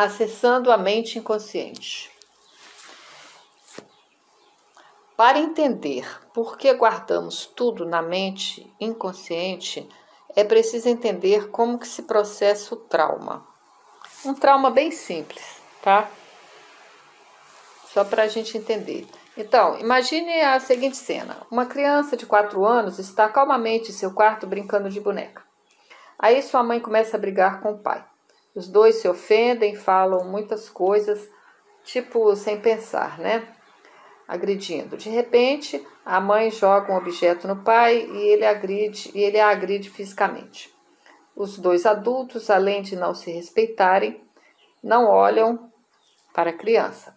Acessando a mente inconsciente. Para entender por que guardamos tudo na mente inconsciente, é preciso entender como que se processa o trauma. Um trauma bem simples, tá? Só para a gente entender. Então, imagine a seguinte cena: uma criança de 4 anos está calmamente em seu quarto brincando de boneca. Aí sua mãe começa a brigar com o pai. Os dois se ofendem, falam muitas coisas, tipo sem pensar, né? Agredindo. De repente, a mãe joga um objeto no pai e ele agride e ele a agride fisicamente. Os dois adultos, além de não se respeitarem, não olham para a criança.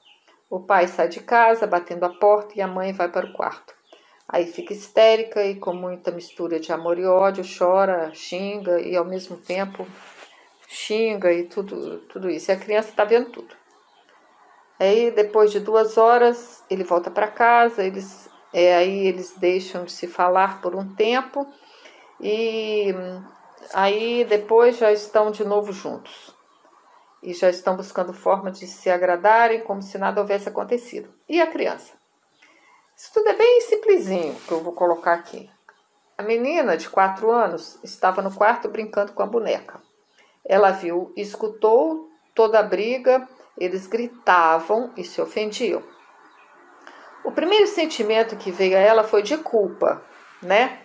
O pai sai de casa, batendo a porta, e a mãe vai para o quarto. Aí fica histérica e com muita mistura de amor e ódio, chora, xinga e ao mesmo tempo xinga e tudo, tudo isso. E a criança está vendo tudo. Aí, depois de duas horas, ele volta para casa, eles, é, aí eles deixam de se falar por um tempo e aí depois já estão de novo juntos. E já estão buscando forma de se agradarem como se nada houvesse acontecido. E a criança? Isso tudo é bem simplesinho que eu vou colocar aqui. A menina de quatro anos estava no quarto brincando com a boneca. Ela viu, escutou toda a briga, eles gritavam e se ofendiam. O primeiro sentimento que veio a ela foi de culpa, né?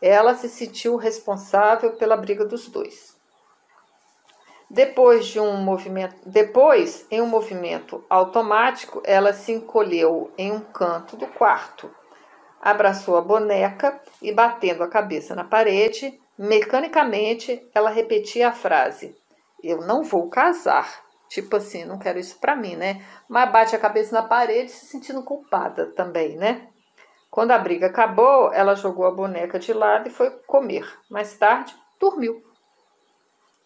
Ela se sentiu responsável pela briga dos dois. Depois de um movimento, depois, em um movimento automático, ela se encolheu em um canto do quarto, abraçou a boneca e batendo a cabeça na parede, Mecanicamente, ela repetia a frase: Eu não vou casar. Tipo assim, não quero isso para mim, né? Mas bate a cabeça na parede se sentindo culpada também, né? Quando a briga acabou, ela jogou a boneca de lado e foi comer. Mais tarde, dormiu.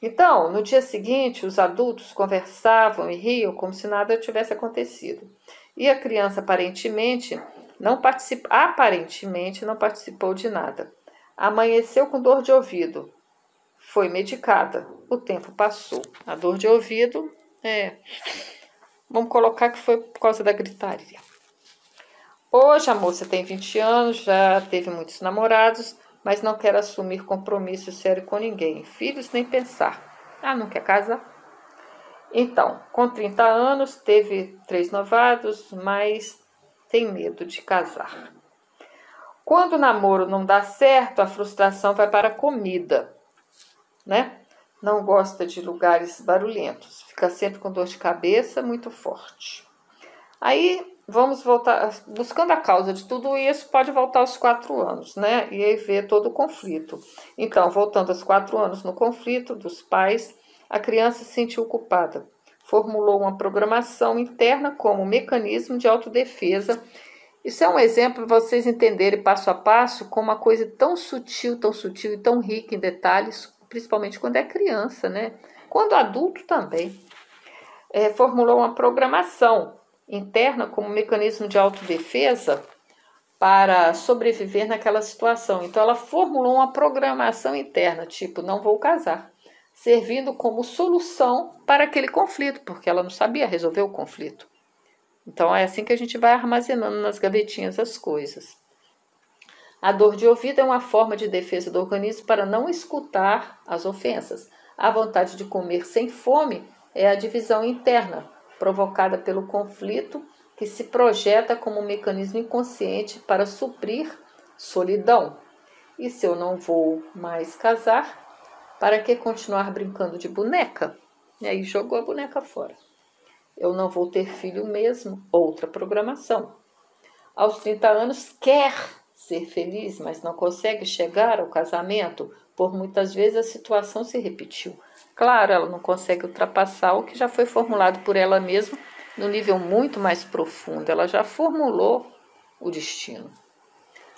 Então, no dia seguinte, os adultos conversavam e riam como se nada tivesse acontecido. E a criança aparentemente não particip... aparentemente não participou de nada. Amanheceu com dor de ouvido. Foi medicada. O tempo passou. A dor de ouvido é. Vamos colocar que foi por causa da gritaria. Hoje a moça tem 20 anos, já teve muitos namorados, mas não quer assumir compromisso sério com ninguém. Filhos nem pensar. Ah, não quer casar? Então, com 30 anos, teve três novados, mas tem medo de casar. Quando o namoro não dá certo, a frustração vai para a comida, né? Não gosta de lugares barulhentos, fica sempre com dor de cabeça muito forte. Aí vamos voltar, buscando a causa de tudo isso, pode voltar aos quatro anos, né? E aí ver todo o conflito. Então, voltando aos quatro anos no conflito dos pais, a criança se sentiu culpada. Formulou uma programação interna como mecanismo de autodefesa isso é um exemplo para vocês entenderem passo a passo como uma coisa tão sutil, tão sutil e tão rica em detalhes, principalmente quando é criança, né? Quando adulto também. É, formulou uma programação interna como mecanismo de autodefesa para sobreviver naquela situação. Então, ela formulou uma programação interna, tipo, não vou casar, servindo como solução para aquele conflito, porque ela não sabia resolver o conflito. Então é assim que a gente vai armazenando nas gavetinhas as coisas. A dor de ouvido é uma forma de defesa do organismo para não escutar as ofensas. A vontade de comer sem fome é a divisão interna, provocada pelo conflito que se projeta como um mecanismo inconsciente para suprir solidão. E se eu não vou mais casar, para que continuar brincando de boneca? E aí jogou a boneca fora. Eu não vou ter filho mesmo, outra programação. Aos 30 anos, quer ser feliz, mas não consegue chegar ao casamento, por muitas vezes a situação se repetiu. Claro, ela não consegue ultrapassar o que já foi formulado por ela mesma no nível muito mais profundo. Ela já formulou o destino.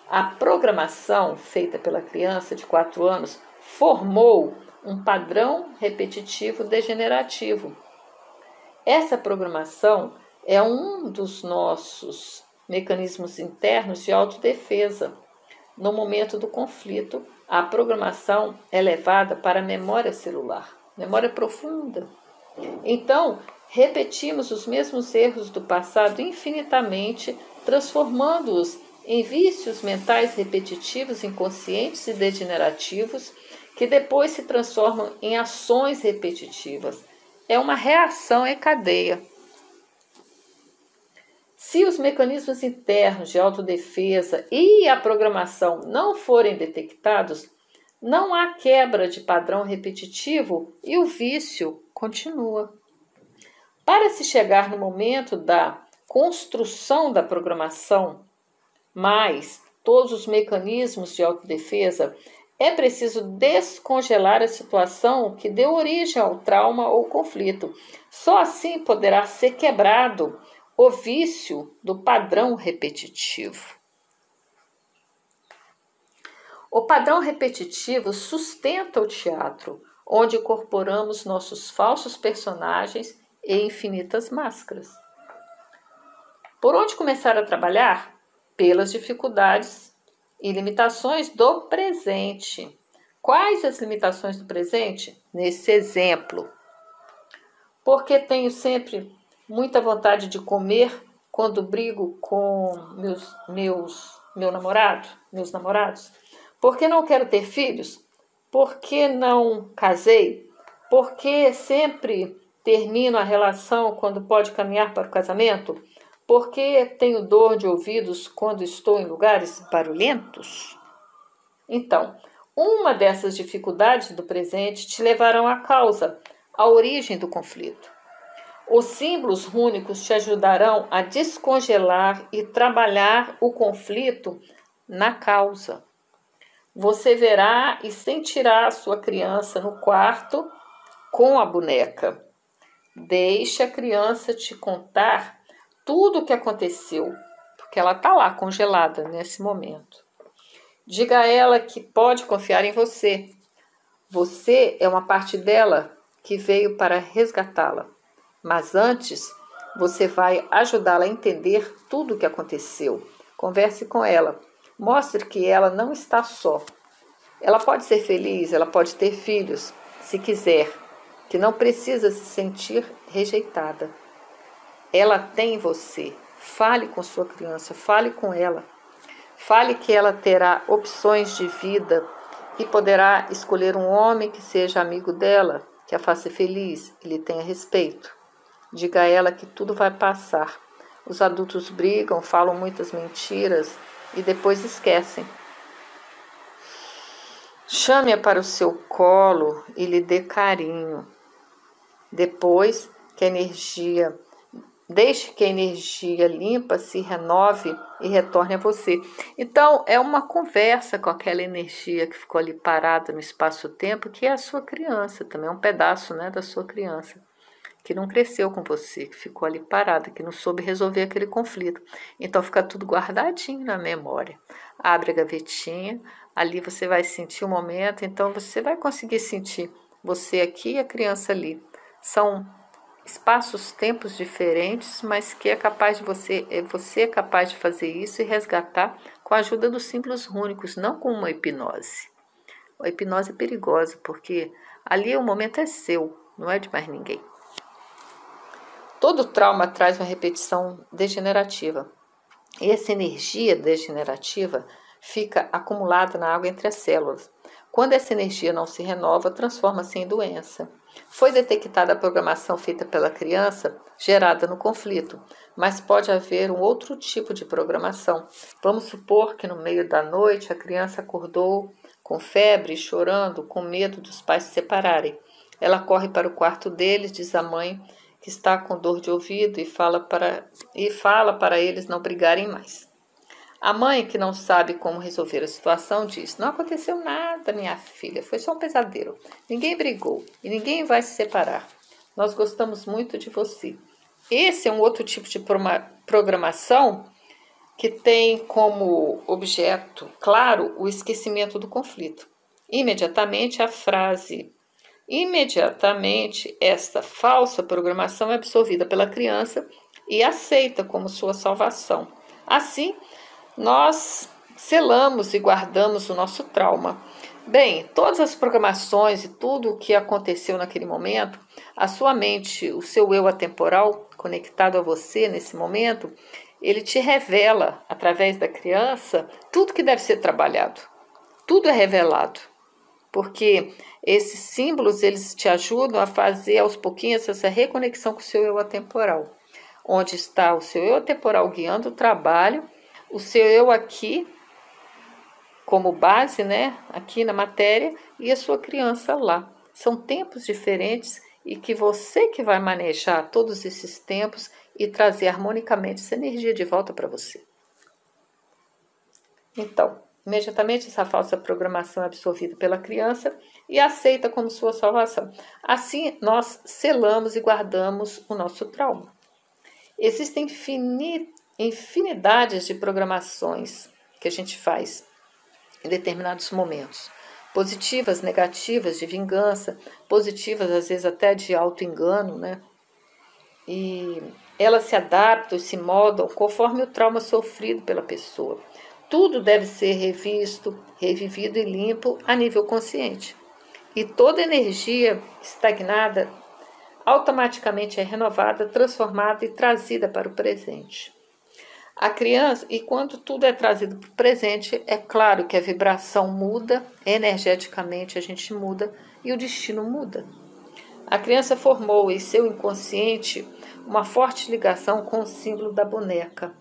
A programação feita pela criança de 4 anos formou um padrão repetitivo degenerativo essa programação é um dos nossos mecanismos internos de autodefesa. No momento do conflito, a programação é levada para a memória celular, memória profunda. Então, repetimos os mesmos erros do passado infinitamente, transformando-os em vícios mentais repetitivos, inconscientes e degenerativos, que depois se transformam em ações repetitivas. É uma reação em cadeia. Se os mecanismos internos de autodefesa e a programação não forem detectados, não há quebra de padrão repetitivo e o vício continua. Para se chegar no momento da construção da programação, mais todos os mecanismos de autodefesa, é preciso descongelar a situação que deu origem ao trauma ou conflito. Só assim poderá ser quebrado o vício do padrão repetitivo. O padrão repetitivo sustenta o teatro, onde incorporamos nossos falsos personagens e infinitas máscaras. Por onde começar a trabalhar? Pelas dificuldades e limitações do presente. Quais as limitações do presente? Nesse exemplo. Porque tenho sempre muita vontade de comer quando brigo com meus, meus meu namorado, meus namorados? Porque não quero ter filhos? Porque não casei? Porque sempre termino a relação quando pode caminhar para o casamento? Porque tenho dor de ouvidos quando estou em lugares barulhentos? Então, uma dessas dificuldades do presente te levarão à causa, à origem do conflito. Os símbolos rúnicos te ajudarão a descongelar e trabalhar o conflito na causa. Você verá e sentirá a sua criança no quarto com a boneca. Deixe a criança te contar tudo o que aconteceu, porque ela está lá congelada nesse momento. Diga a ela que pode confiar em você. Você é uma parte dela que veio para resgatá-la. Mas antes, você vai ajudá-la a entender tudo o que aconteceu. Converse com ela. Mostre que ela não está só. Ela pode ser feliz, ela pode ter filhos, se quiser que não precisa se sentir rejeitada. Ela tem você. Fale com sua criança, fale com ela. Fale que ela terá opções de vida e poderá escolher um homem que seja amigo dela, que a faça feliz e lhe tenha respeito. Diga a ela que tudo vai passar. Os adultos brigam, falam muitas mentiras e depois esquecem. Chame-a para o seu colo e lhe dê carinho. Depois que a energia, deixe que a energia limpa se renove e retorne a você. Então, é uma conversa com aquela energia que ficou ali parada no espaço-tempo, que é a sua criança, também é um pedaço né, da sua criança, que não cresceu com você, que ficou ali parada, que não soube resolver aquele conflito. Então, fica tudo guardadinho na memória. Abre a gavetinha, ali você vai sentir o momento, então você vai conseguir sentir você aqui e a criança ali. São espaços, tempos diferentes, mas que é capaz de você, é você é capaz de fazer isso e resgatar com a ajuda dos símbolos rúnicos, não com uma hipnose. A hipnose é perigosa porque ali o momento é seu, não é de mais ninguém. Todo trauma traz uma repetição degenerativa. E essa energia degenerativa fica acumulada na água entre as células. Quando essa energia não se renova, transforma-se em doença. Foi detectada a programação feita pela criança gerada no conflito, mas pode haver um outro tipo de programação. Vamos supor que no meio da noite a criança acordou com febre, chorando, com medo dos pais se separarem. Ela corre para o quarto deles, diz à mãe que está com dor de ouvido e fala para, e fala para eles não brigarem mais. A mãe, que não sabe como resolver a situação, diz: Não aconteceu nada, minha filha, foi só um pesadelo. Ninguém brigou e ninguém vai se separar. Nós gostamos muito de você. Esse é um outro tipo de programação que tem como objeto claro o esquecimento do conflito. Imediatamente a frase Imediatamente, esta falsa programação é absorvida pela criança e aceita como sua salvação. Assim, nós selamos e guardamos o nosso trauma. Bem, todas as programações e tudo o que aconteceu naquele momento, a sua mente, o seu eu atemporal conectado a você nesse momento, ele te revela através da criança tudo que deve ser trabalhado. Tudo é revelado. Porque esses símbolos eles te ajudam a fazer aos pouquinhos essa reconexão com o seu eu atemporal. Onde está o seu eu atemporal guiando o trabalho, o seu eu aqui como base, né, aqui na matéria, e a sua criança lá. São tempos diferentes e que você que vai manejar todos esses tempos e trazer harmonicamente essa energia de volta para você. Então, imediatamente essa falsa programação é absorvida pela criança e aceita como sua salvação. Assim, nós selamos e guardamos o nosso trauma. Existem infinidades de programações que a gente faz em determinados momentos. Positivas, negativas, de vingança, positivas às vezes até de auto-engano, né? E elas se adaptam se moldam conforme o trauma sofrido pela pessoa. Tudo deve ser revisto, revivido e limpo a nível consciente. E toda energia estagnada automaticamente é renovada, transformada e trazida para o presente. A criança, e quando tudo é trazido para o presente, é claro que a vibração muda, energeticamente a gente muda e o destino muda. A criança formou em seu inconsciente uma forte ligação com o símbolo da boneca.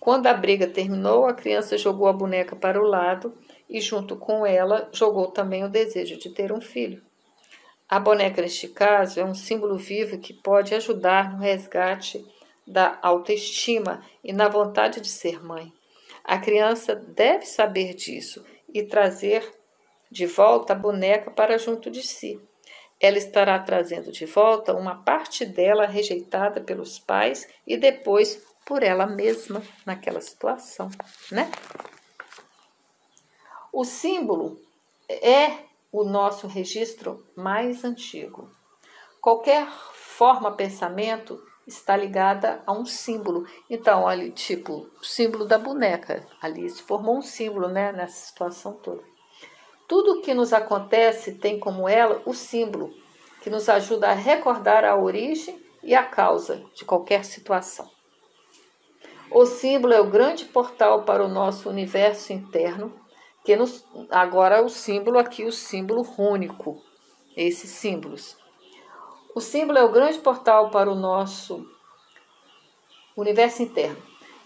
Quando a briga terminou, a criança jogou a boneca para o lado e, junto com ela, jogou também o desejo de ter um filho. A boneca, neste caso, é um símbolo vivo que pode ajudar no resgate da autoestima e na vontade de ser mãe. A criança deve saber disso e trazer de volta a boneca para junto de si. Ela estará trazendo de volta uma parte dela rejeitada pelos pais e depois por ela mesma naquela situação, né? O símbolo é o nosso registro mais antigo. Qualquer forma pensamento está ligada a um símbolo. Então, ali, tipo, símbolo da boneca. Ali se formou um símbolo, né, nessa situação toda. Tudo o que nos acontece tem como ela o símbolo, que nos ajuda a recordar a origem e a causa de qualquer situação. O símbolo é o grande portal para o nosso universo interno, que nos, agora o símbolo aqui, o símbolo rúnico, esses símbolos o símbolo é o grande portal para o nosso universo interno,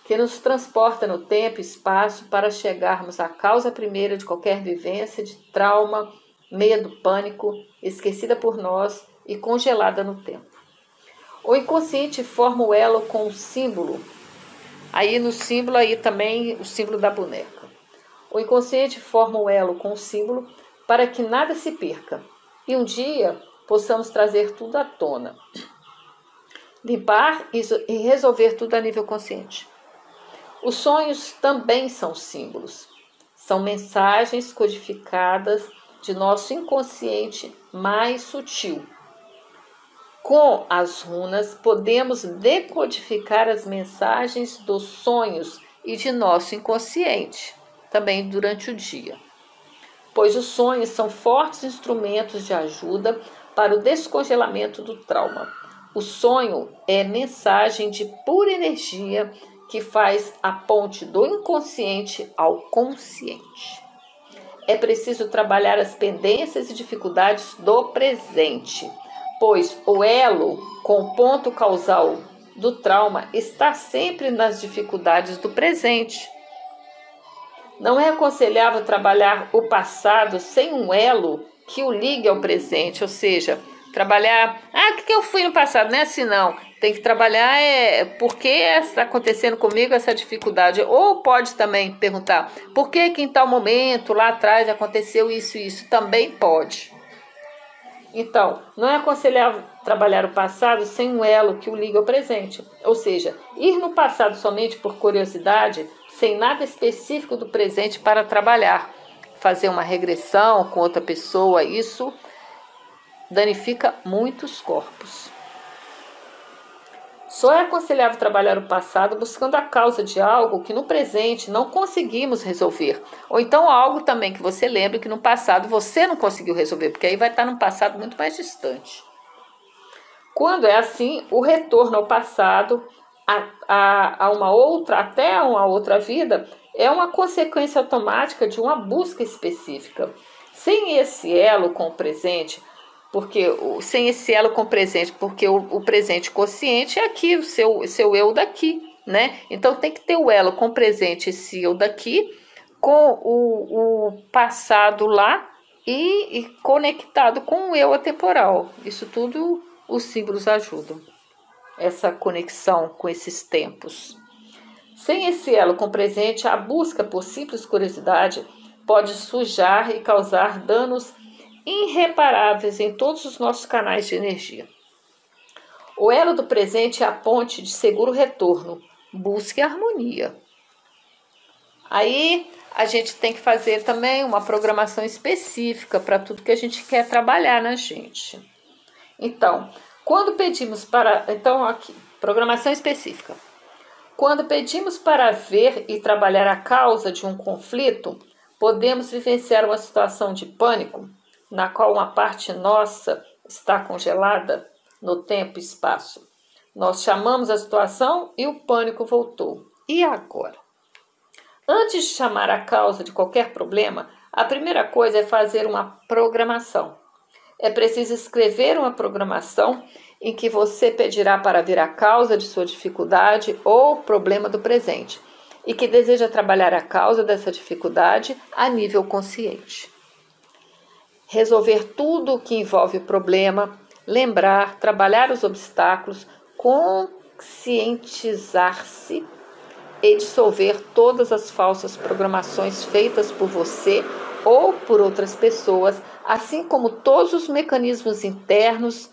que nos transporta no tempo e espaço para chegarmos à causa primeira de qualquer vivência de trauma, medo, pânico, esquecida por nós e congelada no tempo. O inconsciente forma o elo com o símbolo. Aí no símbolo aí também o símbolo da boneca. O inconsciente forma o elo com o símbolo para que nada se perca. E um dia possamos trazer tudo à tona. Limpar e resolver tudo a nível consciente. Os sonhos também são símbolos. São mensagens codificadas de nosso inconsciente mais sutil. Com as runas, podemos decodificar as mensagens dos sonhos e de nosso inconsciente, também durante o dia. Pois os sonhos são fortes instrumentos de ajuda para o descongelamento do trauma. O sonho é mensagem de pura energia que faz a ponte do inconsciente ao consciente. É preciso trabalhar as pendências e dificuldades do presente, pois o elo com o ponto causal do trauma está sempre nas dificuldades do presente. Não é aconselhável trabalhar o passado sem um elo que o ligue ao presente, ou seja, trabalhar. Ah, o que, eu fui no passado? Não é assim, não. Tem que trabalhar é por que está acontecendo comigo essa dificuldade. Ou pode também perguntar por que, que em tal momento, lá atrás, aconteceu isso e isso. Também pode. Então, não é aconselhável trabalhar o passado sem um elo que o liga ao presente. Ou seja, ir no passado somente por curiosidade, sem nada específico do presente para trabalhar fazer uma regressão com outra pessoa, isso danifica muitos corpos. Só é aconselhável trabalhar o passado buscando a causa de algo que no presente não conseguimos resolver. Ou então algo também que você lembre que no passado você não conseguiu resolver, porque aí vai estar num passado muito mais distante. Quando é assim, o retorno ao passado, a, a, a uma outra, até uma outra vida, é uma consequência automática de uma busca específica. Sem esse elo com o presente, porque sem esse elo com o presente, porque o, o presente consciente é aqui, o seu, seu eu daqui, né? Então tem que ter o elo com o presente, esse eu daqui, com o, o passado lá e, e conectado com o eu atemporal. Isso tudo os símbolos ajudam. Essa conexão com esses tempos. Sem esse elo com o presente, a busca por simples curiosidade pode sujar e causar danos irreparáveis em todos os nossos canais de energia. O elo do presente é a ponte de seguro retorno. Busque harmonia. Aí a gente tem que fazer também uma programação específica para tudo que a gente quer trabalhar na gente. Então, quando pedimos para. Então, aqui, programação específica. Quando pedimos para ver e trabalhar a causa de um conflito, podemos vivenciar uma situação de pânico na qual uma parte nossa está congelada no tempo e espaço. Nós chamamos a situação e o pânico voltou. E agora? Antes de chamar a causa de qualquer problema, a primeira coisa é fazer uma programação. É preciso escrever uma programação em que você pedirá para ver a causa de sua dificuldade ou problema do presente e que deseja trabalhar a causa dessa dificuldade a nível consciente. Resolver tudo o que envolve o problema, lembrar, trabalhar os obstáculos, conscientizar-se e dissolver todas as falsas programações feitas por você ou por outras pessoas, assim como todos os mecanismos internos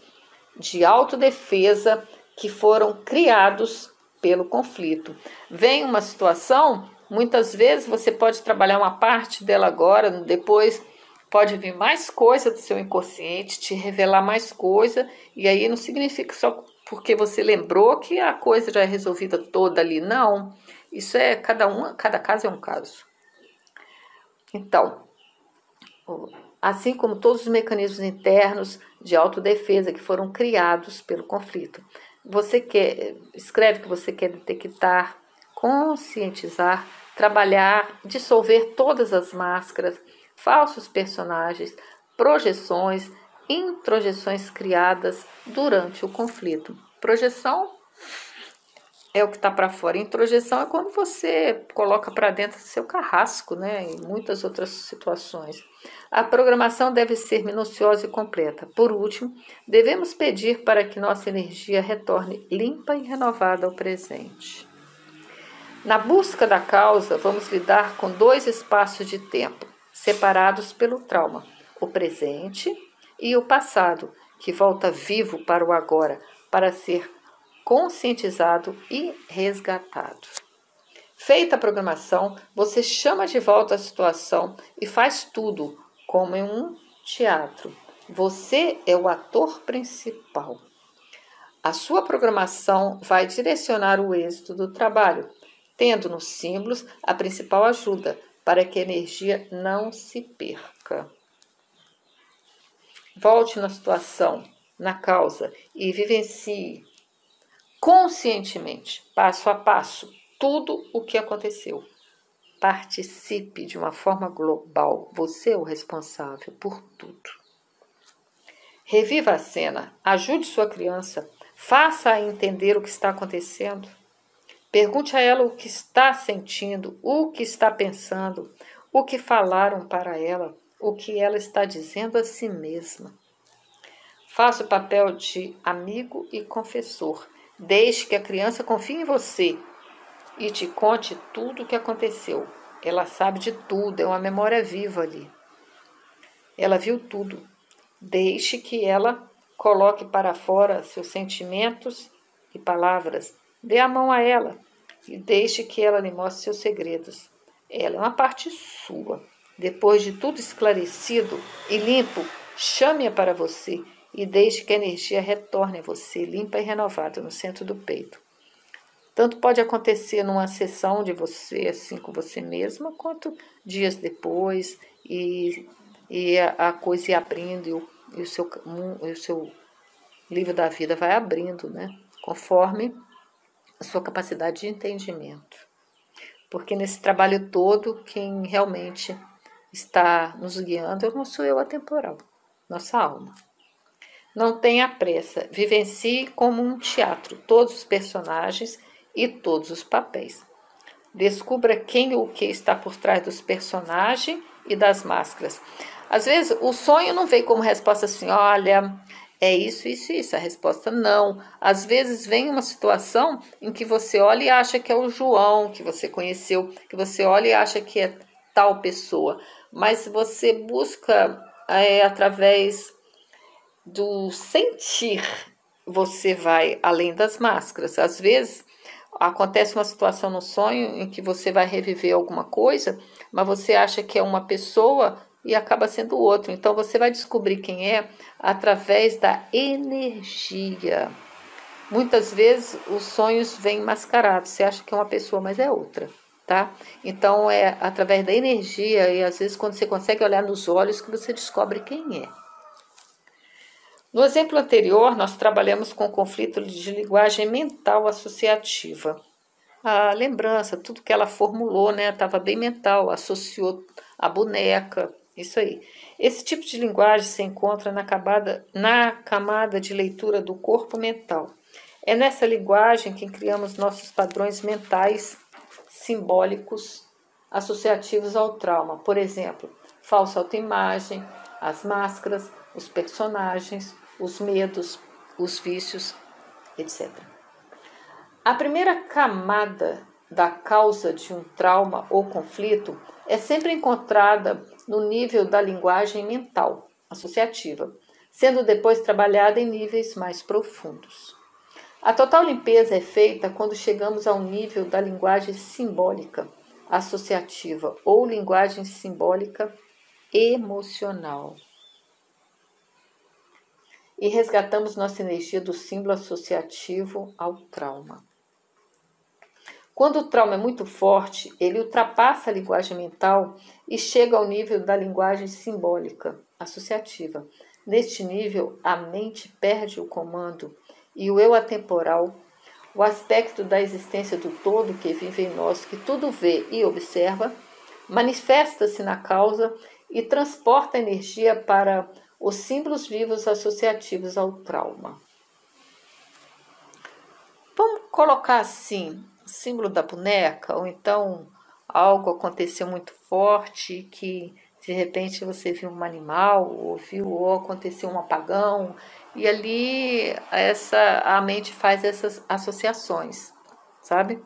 de autodefesa que foram criados pelo conflito. Vem uma situação, muitas vezes você pode trabalhar uma parte dela agora, depois pode vir mais coisa do seu inconsciente, te revelar mais coisa, e aí não significa só porque você lembrou que a coisa já é resolvida toda ali, não. Isso é cada um, cada caso é um caso. Então, assim como todos os mecanismos internos de autodefesa que foram criados pelo conflito, você quer escreve que você quer detectar, conscientizar, trabalhar, dissolver todas as máscaras, falsos personagens, projeções, introjeções criadas durante o conflito. Projeção é o que está para fora. Introjeção é quando você coloca para dentro seu carrasco, né? Em muitas outras situações. A programação deve ser minuciosa e completa. Por último, devemos pedir para que nossa energia retorne limpa e renovada ao presente. Na busca da causa, vamos lidar com dois espaços de tempo separados pelo trauma, o presente e o passado, que volta vivo para o agora, para ser conscientizado e resgatado. Feita a programação, você chama de volta a situação e faz tudo como em um teatro. Você é o ator principal. A sua programação vai direcionar o êxito do trabalho, tendo nos símbolos a principal ajuda para que a energia não se perca. Volte na situação, na causa e vivencie conscientemente, passo a passo, tudo o que aconteceu. Participe de uma forma global, você é o responsável por tudo. Reviva a cena, ajude sua criança, faça-a entender o que está acontecendo. Pergunte a ela o que está sentindo, o que está pensando, o que falaram para ela, o que ela está dizendo a si mesma. Faça o papel de amigo e confessor. Deixe que a criança confie em você e te conte tudo o que aconteceu. Ela sabe de tudo, é uma memória viva ali. Ela viu tudo. Deixe que ela coloque para fora seus sentimentos e palavras. Dê a mão a ela e deixe que ela lhe mostre seus segredos. Ela é uma parte sua. Depois de tudo esclarecido e limpo, chame-a para você e deixe que a energia retorne a você, limpa e renovada, no centro do peito. Tanto pode acontecer numa sessão de você, assim com você mesma, quanto dias depois, e, e a, a coisa ir abrindo, e o, e o, seu, e o seu livro da vida vai abrindo, né? Conforme a sua capacidade de entendimento. Porque nesse trabalho todo, quem realmente está nos guiando é o nosso eu atemporal, nossa alma. Não tenha pressa, vivencie como um teatro, todos os personagens e todos os papéis. Descubra quem ou o que está por trás dos personagens e das máscaras. Às vezes o sonho não vem como resposta assim, olha, é isso, isso, isso. A resposta não. Às vezes vem uma situação em que você olha e acha que é o João que você conheceu, que você olha e acha que é tal pessoa, mas você busca é, através do sentir, você vai além das máscaras. Às vezes acontece uma situação no sonho em que você vai reviver alguma coisa, mas você acha que é uma pessoa e acaba sendo outro. Então você vai descobrir quem é através da energia. Muitas vezes os sonhos vêm mascarados. Você acha que é uma pessoa, mas é outra, tá? Então é através da energia e às vezes quando você consegue olhar nos olhos que você descobre quem é. No exemplo anterior, nós trabalhamos com conflito de linguagem mental associativa. A lembrança, tudo que ela formulou, né, estava bem mental, associou a boneca, isso aí. Esse tipo de linguagem se encontra na, camada, na camada de leitura do corpo mental. É nessa linguagem que criamos nossos padrões mentais simbólicos associativos ao trauma. Por exemplo, falsa autoimagem, as máscaras, os personagens, os medos, os vícios, etc. A primeira camada da causa de um trauma ou conflito é sempre encontrada no nível da linguagem mental associativa, sendo depois trabalhada em níveis mais profundos. A total limpeza é feita quando chegamos ao nível da linguagem simbólica associativa ou linguagem simbólica emocional. E resgatamos nossa energia do símbolo associativo ao trauma. Quando o trauma é muito forte, ele ultrapassa a linguagem mental e chega ao nível da linguagem simbólica, associativa. Neste nível, a mente perde o comando e o eu atemporal, o aspecto da existência do todo que vive em nós, que tudo vê e observa, manifesta-se na causa e transporta energia para os símbolos vivos associativos ao trauma. Vamos colocar assim: símbolo da boneca, ou então algo aconteceu muito forte que de repente você viu um animal, ou viu ou aconteceu um apagão, e ali essa a mente faz essas associações, sabe?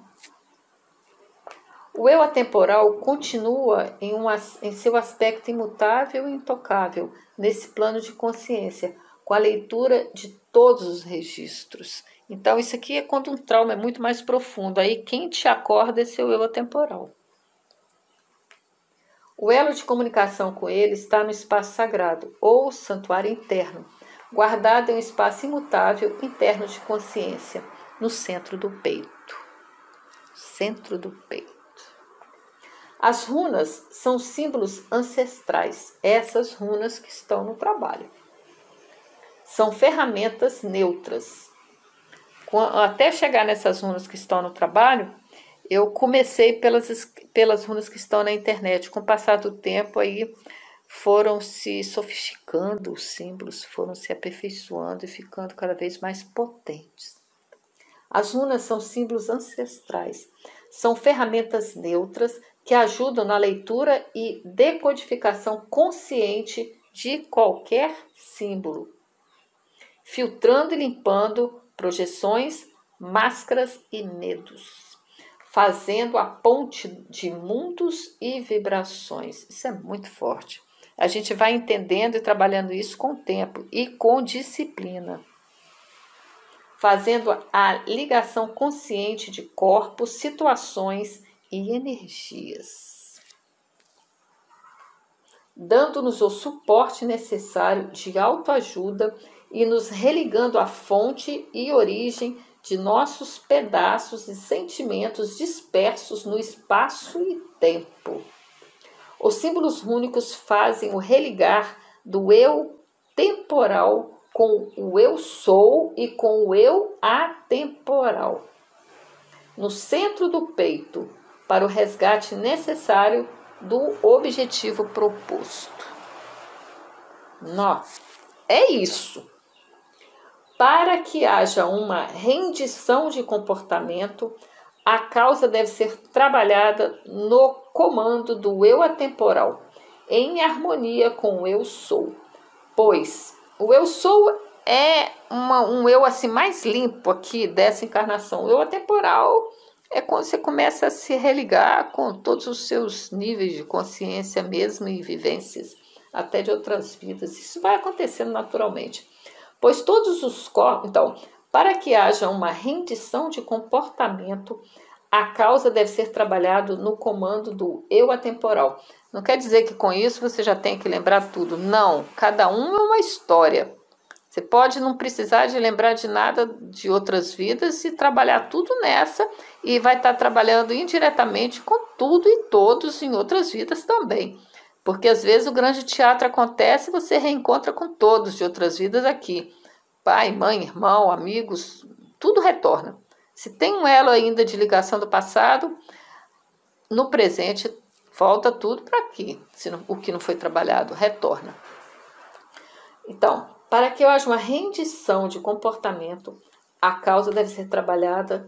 O eu atemporal continua em, um, em seu aspecto imutável e intocável nesse plano de consciência, com a leitura de todos os registros então, isso aqui é quando um trauma é muito mais profundo. Aí, quem te acorda é seu eu atemporal. O elo de comunicação com ele está no espaço sagrado, ou santuário interno, guardado em um espaço imutável interno de consciência, no centro do peito. Centro do peito. As runas são símbolos ancestrais, essas runas que estão no trabalho. São ferramentas neutras, até chegar nessas runas que estão no trabalho, eu comecei pelas, pelas runas que estão na internet. Com o passar do tempo, aí foram se sofisticando os símbolos, foram se aperfeiçoando e ficando cada vez mais potentes. As runas são símbolos ancestrais, são ferramentas neutras que ajudam na leitura e decodificação consciente de qualquer símbolo, filtrando e limpando projeções, máscaras e medos, fazendo a ponte de mundos e vibrações. Isso é muito forte. A gente vai entendendo e trabalhando isso com tempo e com disciplina. Fazendo a ligação consciente de corpos, situações e energias. Dando-nos o suporte necessário de autoajuda e nos religando à fonte e origem de nossos pedaços e sentimentos dispersos no espaço e tempo. Os símbolos rúnicos fazem o religar do eu temporal com o eu sou e com o eu atemporal. No centro do peito, para o resgate necessário do objetivo proposto. Nó. É isso. Para que haja uma rendição de comportamento, a causa deve ser trabalhada no comando do eu atemporal, em harmonia com o eu sou. Pois o eu sou é uma, um eu assim mais limpo aqui dessa encarnação. O eu atemporal é quando você começa a se religar com todos os seus níveis de consciência mesmo e vivências, até de outras vidas. Isso vai acontecendo naturalmente. Pois todos os corpos. Então, para que haja uma rendição de comportamento, a causa deve ser trabalhado no comando do eu atemporal. Não quer dizer que com isso você já tem que lembrar tudo. Não, cada um é uma história. Você pode não precisar de lembrar de nada de outras vidas e trabalhar tudo nessa e vai estar trabalhando indiretamente com tudo e todos em outras vidas também. Porque às vezes o grande teatro acontece e você reencontra com todos de outras vidas aqui. Pai, mãe, irmão, amigos, tudo retorna. Se tem um elo ainda de ligação do passado, no presente volta tudo para aqui. Se não, o que não foi trabalhado retorna. Então, para que haja uma rendição de comportamento, a causa deve ser trabalhada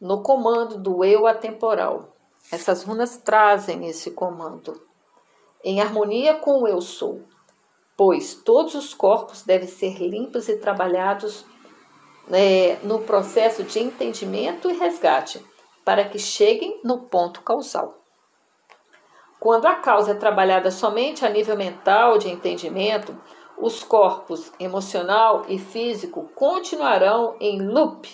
no comando do eu atemporal. Essas runas trazem esse comando em harmonia com o eu sou, pois todos os corpos devem ser limpos e trabalhados é, no processo de entendimento e resgate, para que cheguem no ponto causal. Quando a causa é trabalhada somente a nível mental de entendimento, os corpos emocional e físico continuarão em loop,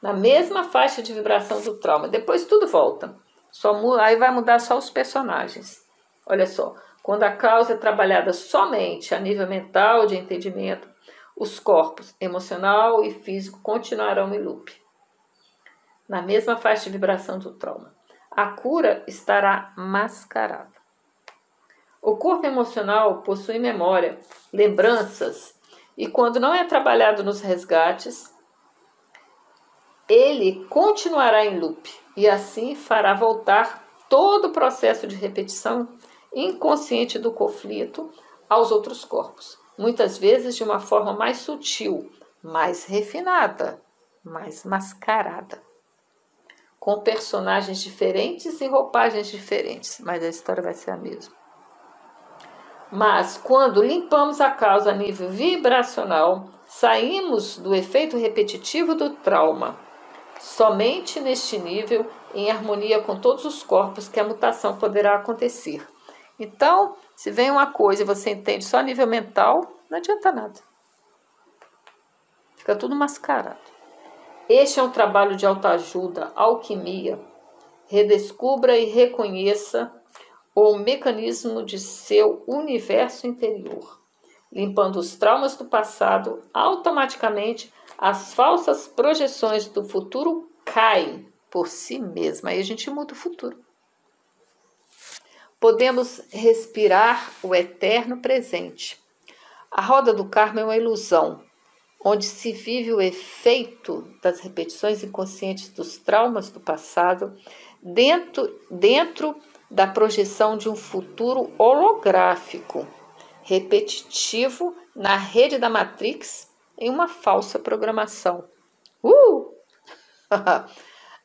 na mesma faixa de vibração do trauma. Depois tudo volta. Só aí vai mudar só os personagens. Olha só, quando a causa é trabalhada somente a nível mental de entendimento, os corpos emocional e físico continuarão em loop, na mesma faixa de vibração do trauma. A cura estará mascarada. O corpo emocional possui memória, lembranças, e quando não é trabalhado nos resgates, ele continuará em loop e assim fará voltar todo o processo de repetição inconsciente do conflito aos outros corpos, muitas vezes de uma forma mais sutil, mais refinada, mais mascarada, com personagens diferentes e roupagens diferentes, mas a história vai ser a mesma. Mas quando limpamos a causa a nível vibracional, saímos do efeito repetitivo do trauma. Somente neste nível, em harmonia com todos os corpos, que a mutação poderá acontecer. Então, se vem uma coisa e você entende só a nível mental, não adianta nada. Fica tudo mascarado. Este é um trabalho de autoajuda, alquimia. Redescubra e reconheça o mecanismo de seu universo interior. Limpando os traumas do passado, automaticamente as falsas projeções do futuro caem por si mesma. Aí a gente muda o futuro. Podemos respirar o eterno presente. A roda do karma é uma ilusão, onde se vive o efeito das repetições inconscientes dos traumas do passado dentro, dentro da projeção de um futuro holográfico, repetitivo na rede da Matrix em uma falsa programação. Uh!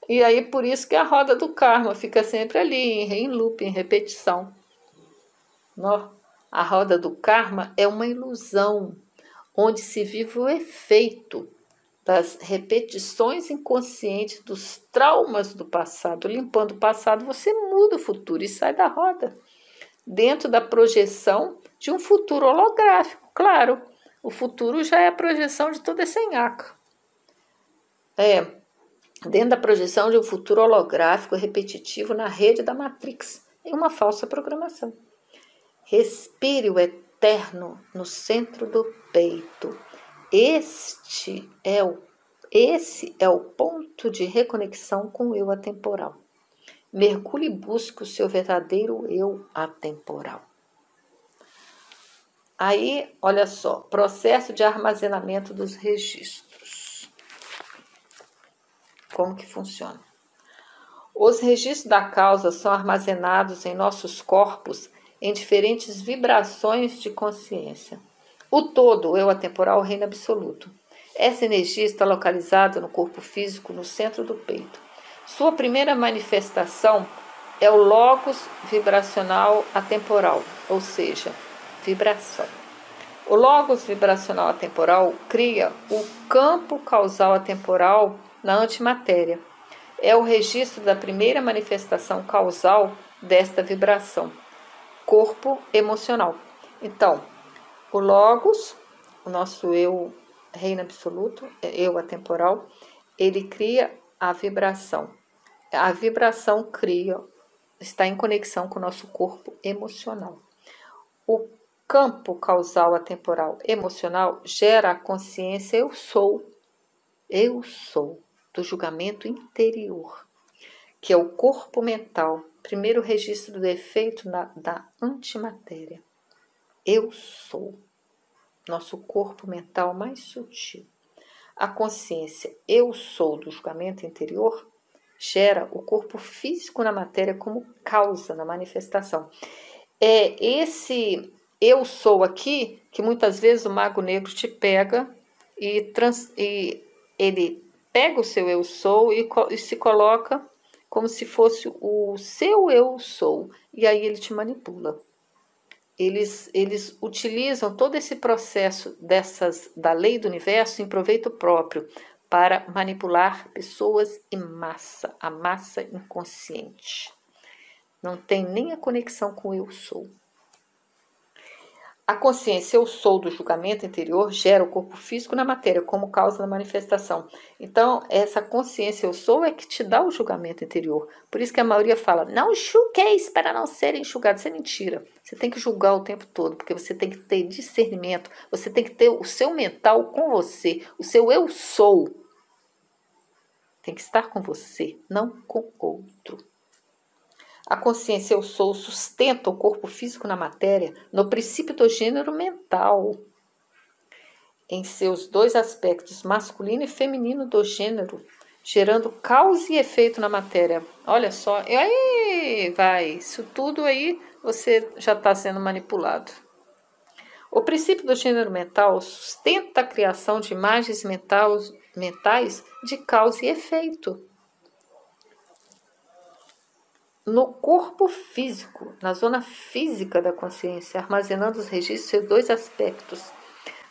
e aí por isso que a roda do karma fica sempre ali, em loop, em repetição. A roda do karma é uma ilusão, onde se vive o efeito das repetições inconscientes dos traumas do passado. Limpando o passado, você muda o futuro e sai da roda. Dentro da projeção de um futuro holográfico, claro. O futuro já é a projeção de toda essa nhaca. É, dentro da projeção de um futuro holográfico repetitivo na rede da Matrix, em uma falsa programação. Respire o eterno no centro do peito Este é o esse é o ponto de reconexão com o eu atemporal. Mergulhe e busque o seu verdadeiro eu atemporal. Aí, olha só, processo de armazenamento dos registros. Como que funciona? Os registros da causa são armazenados em nossos corpos em diferentes vibrações de consciência. O todo, o eu atemporal, o reino absoluto. Essa energia está localizada no corpo físico, no centro do peito. Sua primeira manifestação é o logos vibracional atemporal, ou seja, vibração. O logos vibracional atemporal cria o campo causal atemporal na antimatéria. É o registro da primeira manifestação causal desta vibração, corpo emocional. Então, o logos, o nosso eu reino absoluto, é eu atemporal, ele cria a vibração. A vibração cria, está em conexão com o nosso corpo emocional. O campo causal atemporal emocional gera a consciência eu sou, eu sou, do julgamento interior, que é o corpo mental, primeiro registro do efeito na, da antimatéria. Eu sou nosso corpo mental mais sutil. A consciência eu sou do julgamento interior gera o corpo físico na matéria como causa na manifestação. É esse eu sou aqui que muitas vezes o mago negro te pega e, trans, e ele pega o seu eu sou e, e se coloca como se fosse o seu eu sou e aí ele te manipula eles, eles utilizam todo esse processo dessas da lei do universo em proveito próprio para manipular pessoas e massa, a massa inconsciente. Não tem nem a conexão com eu sou. A consciência eu sou do julgamento interior gera o corpo físico na matéria como causa da manifestação. Então, essa consciência eu sou é que te dá o julgamento interior. Por isso que a maioria fala: não julgueis para não serem enxugados. Isso é mentira. Você tem que julgar o tempo todo, porque você tem que ter discernimento, você tem que ter o seu mental com você, o seu eu sou. Tem que estar com você, não com outro. A consciência eu sou sustenta o corpo físico na matéria no princípio do gênero mental, em seus dois aspectos, masculino e feminino do gênero, gerando causa e efeito na matéria. Olha só, e aí vai, isso tudo aí você já está sendo manipulado. O princípio do gênero mental sustenta a criação de imagens mentais de causa e efeito no corpo físico, na zona física da consciência, armazenando os registros de dois aspectos,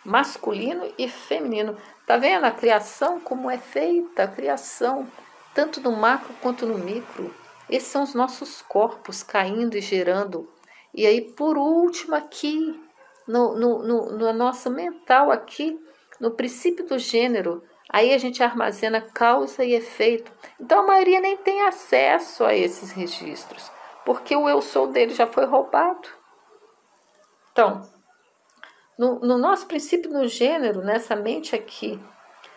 masculino e feminino. Tá vendo a criação como é feita? A criação, tanto no macro quanto no micro. Esses são os nossos corpos caindo e gerando. E aí, por último, aqui, no, no, no, no nosso mental, aqui, no princípio do gênero, Aí a gente armazena causa e efeito. Então a maioria nem tem acesso a esses registros, porque o eu sou dele já foi roubado. Então, no, no nosso princípio do gênero, nessa mente aqui,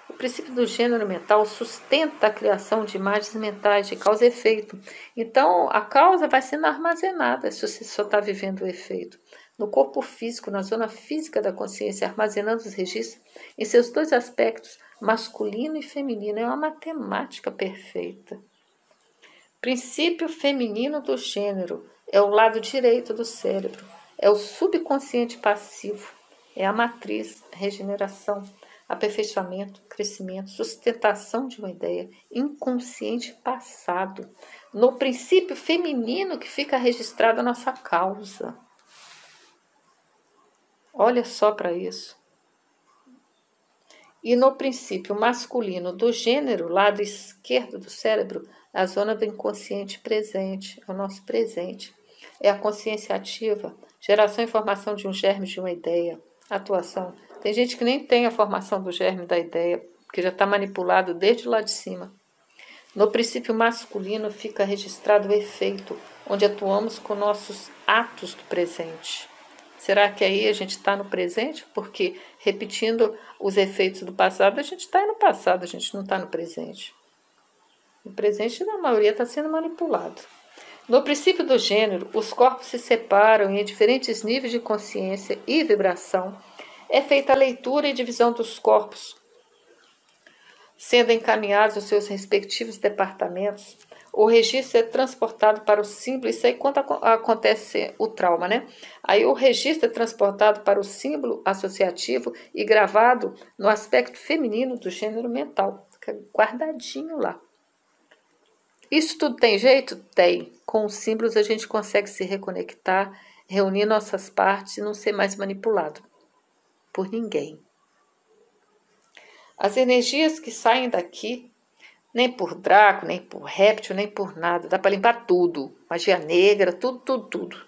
o princípio do gênero mental sustenta a criação de imagens mentais de causa e efeito. Então, a causa vai sendo armazenada se você só está vivendo o efeito. No corpo físico, na zona física da consciência, armazenando os registros em seus dois aspectos, masculino e feminino. É uma matemática perfeita. Princípio feminino do gênero é o lado direito do cérebro, é o subconsciente passivo, é a matriz, regeneração, aperfeiçoamento, crescimento, sustentação de uma ideia, inconsciente passado. No princípio feminino que fica registrada a nossa causa. Olha só para isso. E no princípio masculino do gênero, lado esquerdo do cérebro, a zona do inconsciente presente, é o nosso presente. É a consciência ativa, geração e formação de um germe de uma ideia, atuação. Tem gente que nem tem a formação do germe da ideia, que já está manipulado desde lá de cima. No princípio masculino fica registrado o efeito, onde atuamos com nossos atos do presente Será que aí a gente está no presente? Porque repetindo os efeitos do passado, a gente está no passado, a gente não está no presente. O presente, na maioria, está sendo manipulado. No princípio do gênero, os corpos se separam em diferentes níveis de consciência e vibração. É feita a leitura e divisão dos corpos, sendo encaminhados aos seus respectivos departamentos. O registro é transportado para o símbolo, isso aí quando acontece o trauma, né? Aí o registro é transportado para o símbolo associativo e gravado no aspecto feminino do gênero mental, fica guardadinho lá. Isso tudo tem jeito? Tem. Com os símbolos a gente consegue se reconectar, reunir nossas partes e não ser mais manipulado por ninguém. As energias que saem daqui, nem por Draco, nem por réptil, nem por nada, dá para limpar tudo. Magia negra, tudo, tudo, tudo.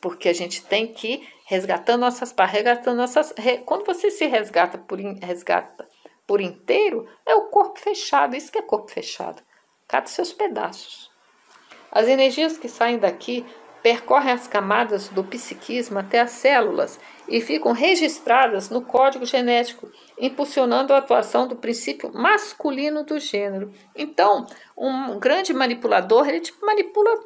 Porque a gente tem que resgatando nossas partes, resgatando nossas. Quando você se resgata por, resgata por inteiro, é o corpo fechado. Isso que é corpo fechado cada seus pedaços. As energias que saem daqui percorrem as camadas do psiquismo até as células e ficam registradas no código genético, impulsionando a atuação do princípio masculino do gênero. Então, um grande manipulador, ele tipo, manipula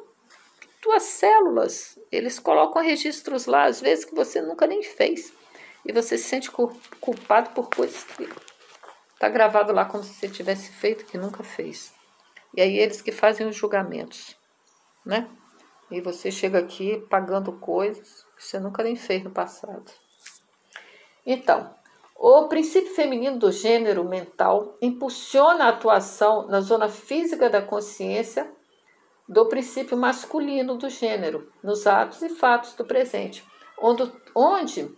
tuas células. Eles colocam registros lá, às vezes que você nunca nem fez. E você se sente culpado por coisas que está gravado lá como se você tivesse feito que nunca fez. E aí eles que fazem os julgamentos, né? E você chega aqui pagando coisas que você nunca nem fez no passado. Então, o princípio feminino do gênero mental impulsiona a atuação na zona física da consciência do princípio masculino do gênero, nos atos e fatos do presente, onde, onde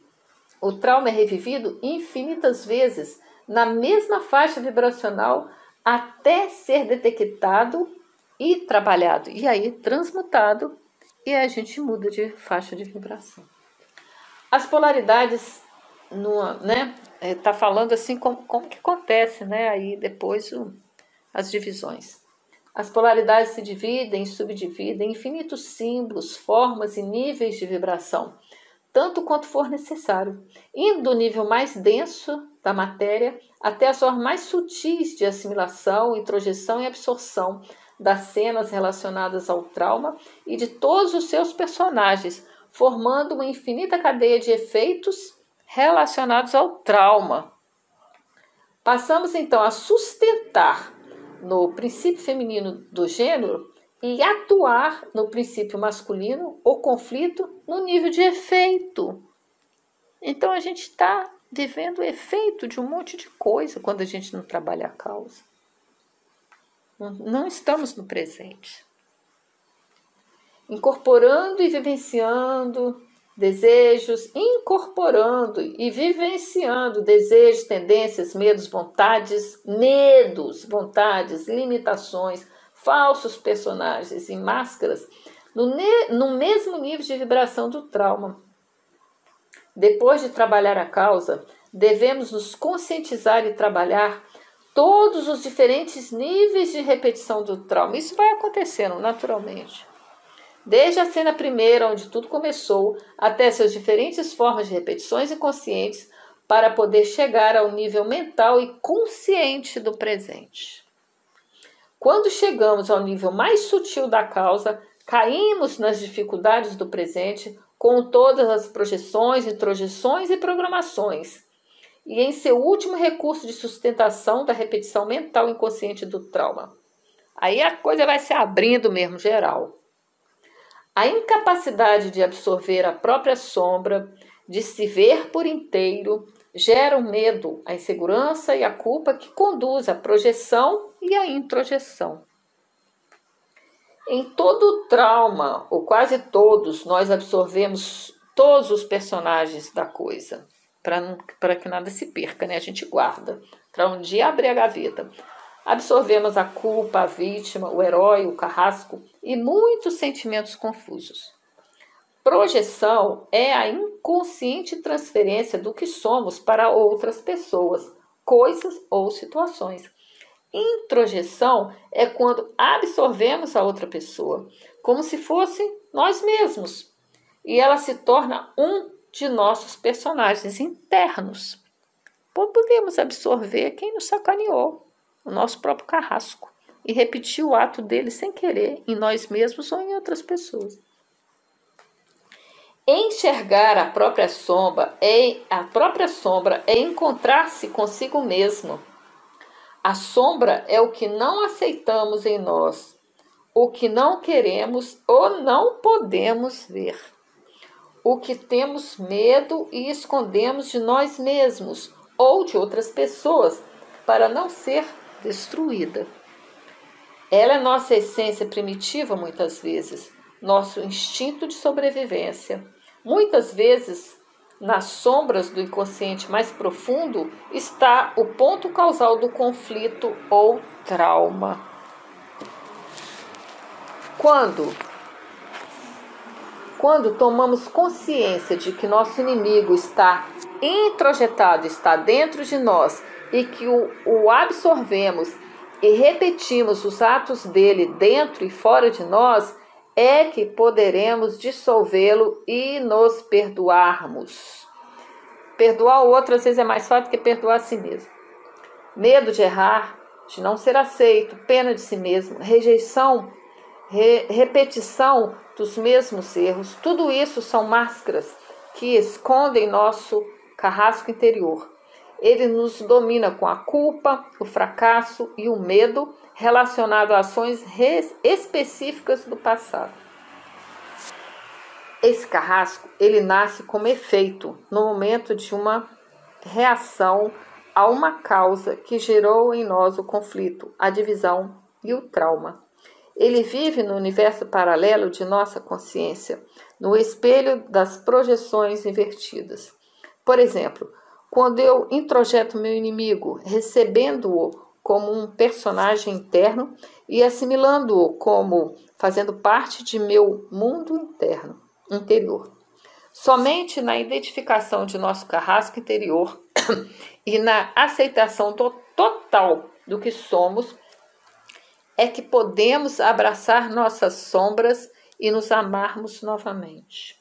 o trauma é revivido infinitas vezes na mesma faixa vibracional até ser detectado e trabalhado, e aí transmutado, e a gente muda de faixa de vibração. As polaridades, no, né, é, falando assim como, como que acontece, né, aí depois o, as divisões. As polaridades se dividem, subdividem em infinitos símbolos, formas e níveis de vibração, tanto quanto for necessário, indo do nível mais denso da matéria até as formas mais sutis de assimilação, introjeção e absorção das cenas relacionadas ao trauma e de todos os seus personagens, formando uma infinita cadeia de efeitos relacionados ao trauma. Passamos então a sustentar no princípio feminino do gênero e atuar no princípio masculino o conflito no nível de efeito. Então a gente está vivendo o efeito de um monte de coisa quando a gente não trabalha a causa. Não estamos no presente. Incorporando e vivenciando desejos, incorporando e vivenciando desejos, tendências, medos, vontades, medos, vontades, limitações, falsos personagens e máscaras no, no mesmo nível de vibração do trauma depois de trabalhar a causa, devemos nos conscientizar e trabalhar todos os diferentes níveis de repetição do trauma. Isso vai acontecendo naturalmente. Desde a cena primeira, onde tudo começou, até suas diferentes formas de repetições inconscientes, para poder chegar ao nível mental e consciente do presente. Quando chegamos ao nível mais sutil da causa, caímos nas dificuldades do presente, com todas as projeções, introjeções e programações, e em seu último recurso de sustentação da repetição mental inconsciente do trauma. Aí a coisa vai se abrindo mesmo, geral. A incapacidade de absorver a própria sombra, de se ver por inteiro, gera o medo, a insegurança e a culpa que conduz à projeção e à introjeção. Em todo trauma, ou quase todos, nós absorvemos todos os personagens da coisa, para que nada se perca, né? A gente guarda, para um dia abrir a gaveta. Absorvemos a culpa, a vítima, o herói, o carrasco e muitos sentimentos confusos. Projeção é a inconsciente transferência do que somos para outras pessoas, coisas ou situações. Introjeção é quando absorvemos a outra pessoa, como se fosse nós mesmos, e ela se torna um de nossos personagens internos. Podemos absorver quem nos sacaneou, o nosso próprio carrasco, e repetir o ato dele sem querer em nós mesmos ou em outras pessoas. Enxergar a própria sombra é a própria sombra é encontrar-se consigo mesmo. A sombra é o que não aceitamos em nós, o que não queremos ou não podemos ver. O que temos medo e escondemos de nós mesmos ou de outras pessoas para não ser destruída. Ela é nossa essência primitiva muitas vezes, nosso instinto de sobrevivência Muitas vezes, nas sombras do inconsciente mais profundo, está o ponto causal do conflito ou trauma. Quando quando tomamos consciência de que nosso inimigo está introjetado, está dentro de nós e que o, o absorvemos e repetimos os atos dele dentro e fora de nós, é que poderemos dissolvê-lo e nos perdoarmos. Perdoar o outro às vezes é mais fácil que perdoar a si mesmo. Medo de errar, de não ser aceito, pena de si mesmo, rejeição, re repetição dos mesmos erros, tudo isso são máscaras que escondem nosso carrasco interior. Ele nos domina com a culpa, o fracasso e o medo relacionado a ações específicas do passado. Esse carrasco, ele nasce como efeito no momento de uma reação a uma causa que gerou em nós o conflito, a divisão e o trauma. Ele vive no universo paralelo de nossa consciência, no espelho das projeções invertidas. Por exemplo, quando eu introjeto meu inimigo, recebendo-o como um personagem interno e assimilando-o como fazendo parte de meu mundo interno, interior. Somente na identificação de nosso carrasco interior e na aceitação do, total do que somos é que podemos abraçar nossas sombras e nos amarmos novamente.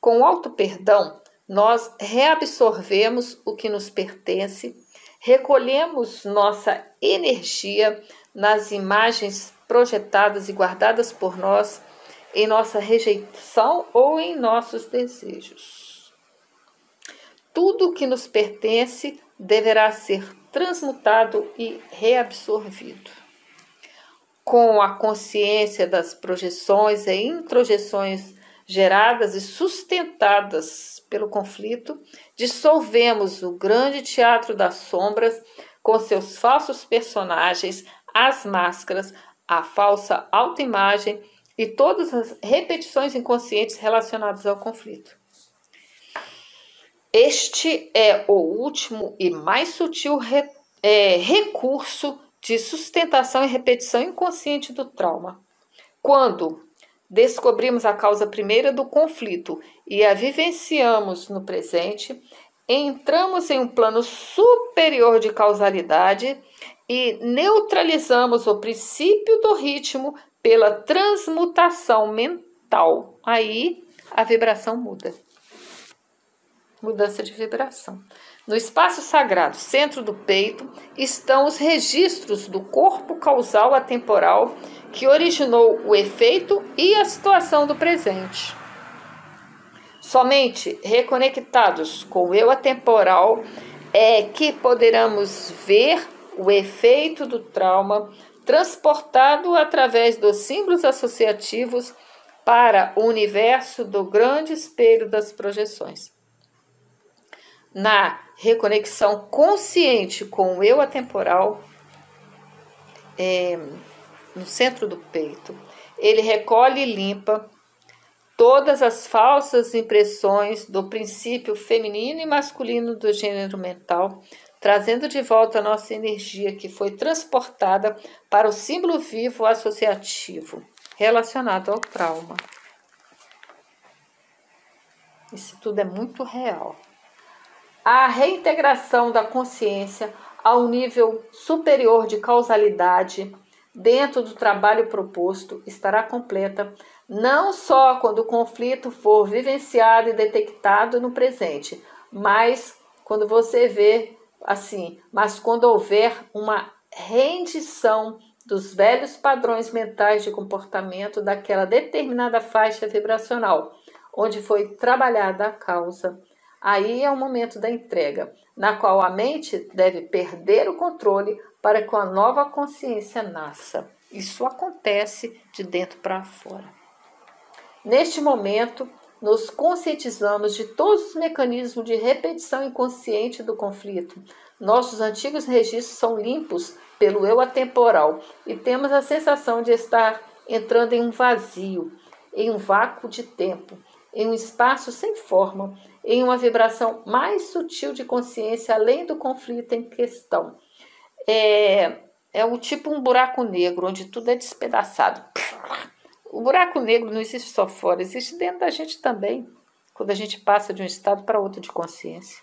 Com o auto-perdão, nós reabsorvemos o que nos pertence recolhemos nossa energia nas imagens projetadas e guardadas por nós em nossa rejeição ou em nossos desejos. Tudo que nos pertence deverá ser transmutado e reabsorvido. Com a consciência das projeções e introjeções geradas e sustentadas pelo conflito, dissolvemos o grande teatro das sombras com seus falsos personagens, as máscaras, a falsa autoimagem e todas as repetições inconscientes relacionadas ao conflito. Este é o último e mais sutil re, é, recurso de sustentação e repetição inconsciente do trauma. Quando descobrimos a causa primeira do conflito e a vivenciamos no presente, entramos em um plano superior de causalidade e neutralizamos o princípio do ritmo pela transmutação mental. Aí a vibração muda. Mudança de vibração. No espaço sagrado, centro do peito, estão os registros do corpo causal atemporal que originou o efeito e a situação do presente. Somente reconectados com o eu atemporal é que poderemos ver o efeito do trauma transportado através dos símbolos associativos para o universo do grande espelho das projeções. Na reconexão consciente com o eu atemporal, é, no centro do peito. Ele recolhe e limpa todas as falsas impressões do princípio feminino e masculino do gênero mental, trazendo de volta a nossa energia que foi transportada para o símbolo vivo associativo relacionado ao trauma. Isso tudo é muito real. A reintegração da consciência ao nível superior de causalidade dentro do trabalho proposto estará completa não só quando o conflito for vivenciado e detectado no presente, mas quando você vê assim, mas quando houver uma rendição dos velhos padrões mentais de comportamento daquela determinada faixa vibracional, onde foi trabalhada a causa. Aí é o momento da entrega, na qual a mente deve perder o controle para que a nova consciência nasça. Isso acontece de dentro para fora. Neste momento, nos conscientizamos de todos os mecanismos de repetição inconsciente do conflito. Nossos antigos registros são limpos pelo eu atemporal e temos a sensação de estar entrando em um vazio, em um vácuo de tempo, em um espaço sem forma, em uma vibração mais sutil de consciência além do conflito em questão. É, é um tipo um buraco negro onde tudo é despedaçado. O buraco negro não existe só fora, existe dentro da gente também. Quando a gente passa de um estado para outro de consciência,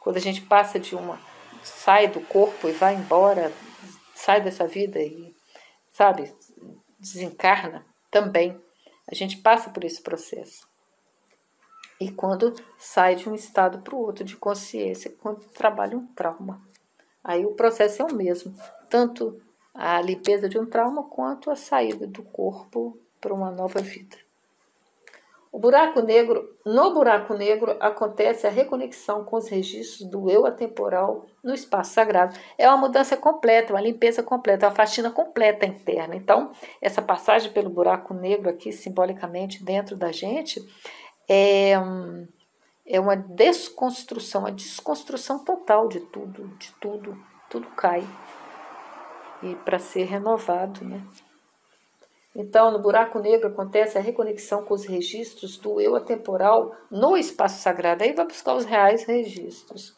quando a gente passa de uma sai do corpo e vai embora sai dessa vida e, sabe, desencarna também. A gente passa por esse processo. E quando sai de um estado para o outro de consciência, quando trabalha um trauma. Aí o processo é o mesmo, tanto a limpeza de um trauma quanto a saída do corpo para uma nova vida. O buraco negro, no buraco negro acontece a reconexão com os registros do eu atemporal no espaço sagrado. É uma mudança completa, uma limpeza completa, uma faxina completa interna. Então, essa passagem pelo buraco negro aqui simbolicamente dentro da gente é, é uma desconstrução, uma desconstrução total de tudo, de tudo, tudo cai. E para ser renovado, né? Então, no buraco negro acontece a reconexão com os registros do eu atemporal no espaço sagrado. Aí vai buscar os reais registros.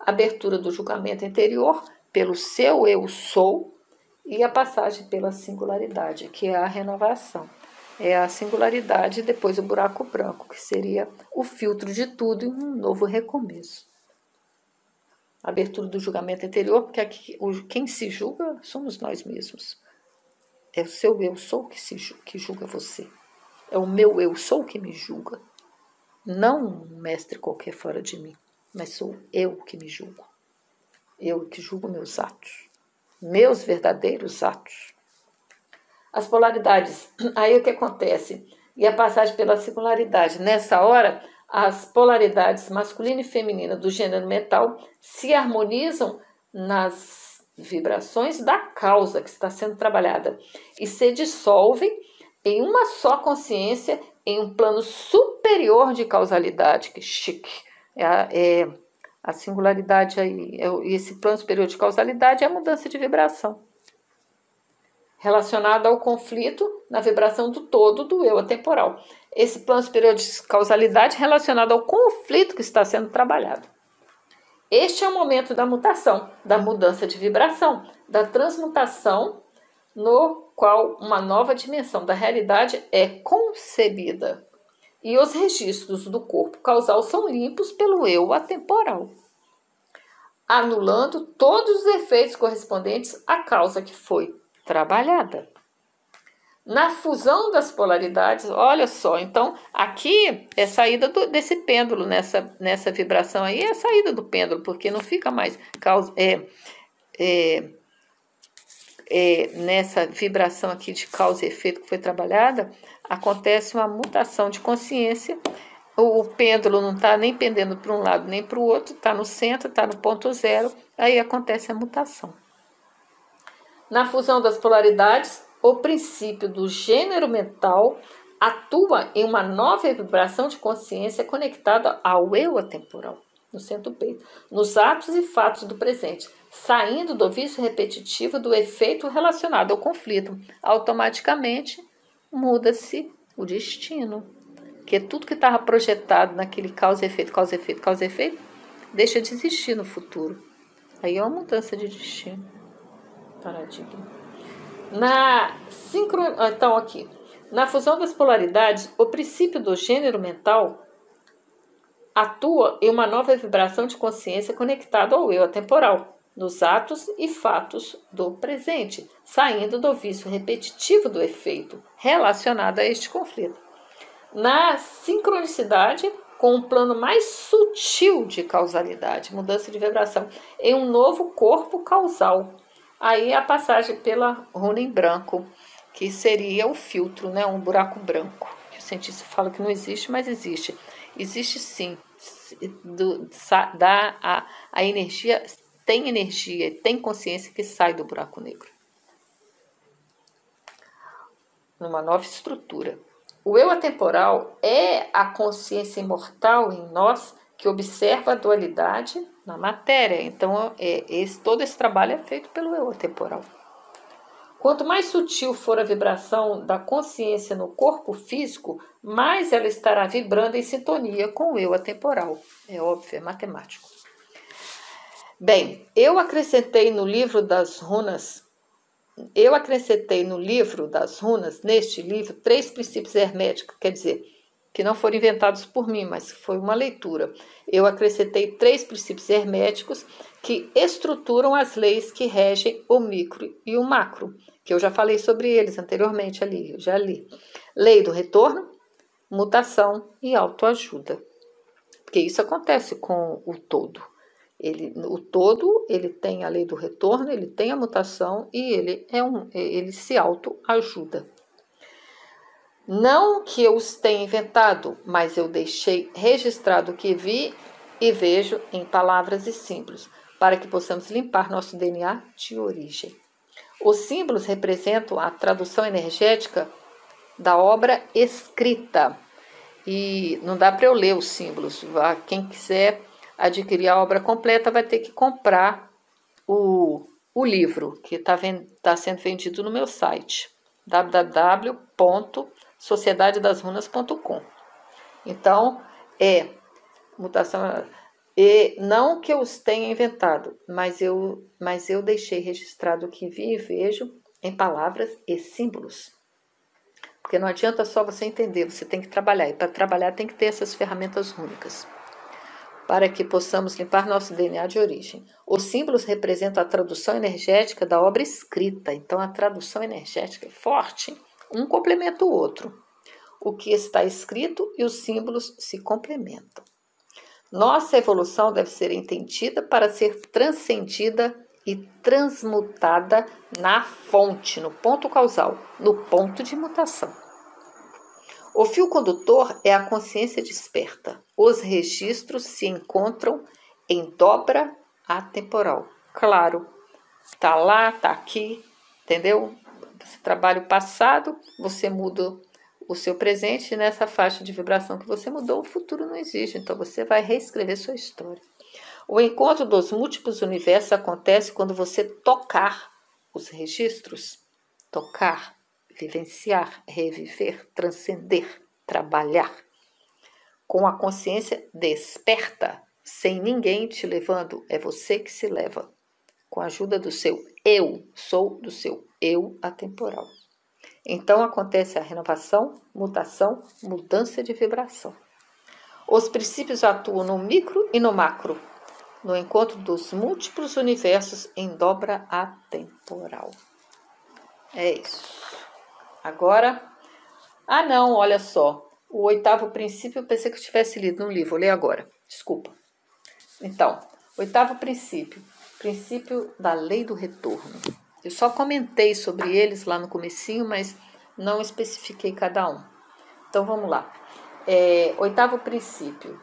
Abertura do julgamento interior pelo seu eu sou e a passagem pela singularidade, que é a renovação. É a singularidade e depois o buraco branco, que seria o filtro de tudo e um novo recomeço. Abertura do julgamento interior, porque aqui, quem se julga somos nós mesmos. É o seu eu sou que, se, que julga você. É o meu eu sou que me julga. Não um mestre qualquer fora de mim, mas sou eu que me julgo. Eu que julgo meus atos, meus verdadeiros atos. As polaridades, aí o que acontece? E a passagem pela singularidade. Nessa hora, as polaridades masculina e feminina do gênero mental se harmonizam nas vibrações da causa que está sendo trabalhada e se dissolvem em uma só consciência, em um plano superior de causalidade, que chique. É a, é a singularidade aí, é, esse plano superior de causalidade é a mudança de vibração. Relacionada ao conflito na vibração do todo do eu atemporal. Esse plano superior de causalidade relacionado ao conflito que está sendo trabalhado. Este é o momento da mutação, da mudança de vibração, da transmutação, no qual uma nova dimensão da realidade é concebida. E os registros do corpo causal são limpos pelo eu atemporal, anulando todos os efeitos correspondentes à causa que foi trabalhada. Na fusão das polaridades, olha só, então aqui é saída do, desse pêndulo, nessa, nessa vibração aí é saída do pêndulo, porque não fica mais causa, é, é, é, nessa vibração aqui de causa e efeito que foi trabalhada, acontece uma mutação de consciência. O, o pêndulo não está nem pendendo para um lado nem para o outro, está no centro, está no ponto zero, aí acontece a mutação. Na fusão das polaridades, o princípio do gênero mental atua em uma nova vibração de consciência conectada ao eu atemporal, no centro do peito, nos atos e fatos do presente, saindo do vício repetitivo do efeito relacionado ao conflito. Automaticamente muda-se o destino. Porque tudo que estava projetado naquele causa-efeito, causa-efeito, causa-efeito, deixa de existir no futuro. Aí é uma mudança de destino. Paradigma. Na sincro... Ah, então, aqui. Na fusão das polaridades, o princípio do gênero mental atua em uma nova vibração de consciência conectada ao eu atemporal, nos atos e fatos do presente, saindo do vício repetitivo do efeito relacionado a este conflito. Na sincronicidade com um plano mais sutil de causalidade, mudança de vibração, em um novo corpo causal. Aí a passagem pela runa em branco, que seria o filtro, né, um buraco branco. O cientista fala que não existe, mas existe. Existe sim. Do, da, a, a energia tem energia, tem consciência que sai do buraco negro. Numa nova estrutura. O eu atemporal é a consciência imortal em nós que observa a dualidade na matéria. Então, é, esse, todo esse trabalho é feito pelo eu atemporal. Quanto mais sutil for a vibração da consciência no corpo físico, mais ela estará vibrando em sintonia com o eu atemporal. É óbvio, é matemático. Bem, eu acrescentei no livro das runas eu acrescentei no livro das runas, neste livro, três princípios herméticos, quer dizer, que não foram inventados por mim, mas foi uma leitura. Eu acrescentei três princípios herméticos que estruturam as leis que regem o micro e o macro, que eu já falei sobre eles anteriormente ali, eu já li. Lei do retorno, mutação e autoajuda. Porque isso acontece com o todo. Ele, o todo, ele tem a lei do retorno, ele tem a mutação e ele é um, ele se autoajuda. Não que eu os tenha inventado, mas eu deixei registrado o que vi e vejo em palavras e símbolos, para que possamos limpar nosso DNA de origem. Os símbolos representam a tradução energética da obra escrita. E não dá para eu ler os símbolos. Quem quiser adquirir a obra completa, vai ter que comprar o, o livro, que está tá sendo vendido no meu site, www.sociedadedasrunas.com. Então, é mutação. E não que eu os tenha inventado, mas eu, mas eu deixei registrado o que vi e vejo em palavras e símbolos. Porque não adianta só você entender, você tem que trabalhar. E para trabalhar tem que ter essas ferramentas únicas para que possamos limpar nosso DNA de origem. Os símbolos representam a tradução energética da obra escrita, então a tradução energética é forte, um complementa o outro. O que está escrito e os símbolos se complementam. Nossa evolução deve ser entendida para ser transcendida e transmutada na fonte, no ponto causal, no ponto de mutação. O fio condutor é a consciência desperta. Os registros se encontram em dobra atemporal. Claro, tá lá, tá aqui, entendeu? Você trabalha o passado, você muda o seu presente nessa faixa de vibração que você mudou, o futuro não existe, então você vai reescrever sua história. O encontro dos múltiplos universos acontece quando você tocar os registros, tocar vivenciar, reviver, transcender, trabalhar. Com a consciência desperta, sem ninguém te levando, é você que se leva. Com a ajuda do seu eu, sou do seu eu atemporal. Então acontece a renovação, mutação, mudança de vibração. Os princípios atuam no micro e no macro, no encontro dos múltiplos universos em dobra atemporal. É isso. Agora, ah não, olha só. O oitavo princípio eu pensei que eu tivesse lido no livro, vou ler agora. Desculpa. Então, oitavo princípio, princípio da lei do retorno. Eu só comentei sobre eles lá no comecinho, mas não especifiquei cada um. Então vamos lá. É, oitavo princípio,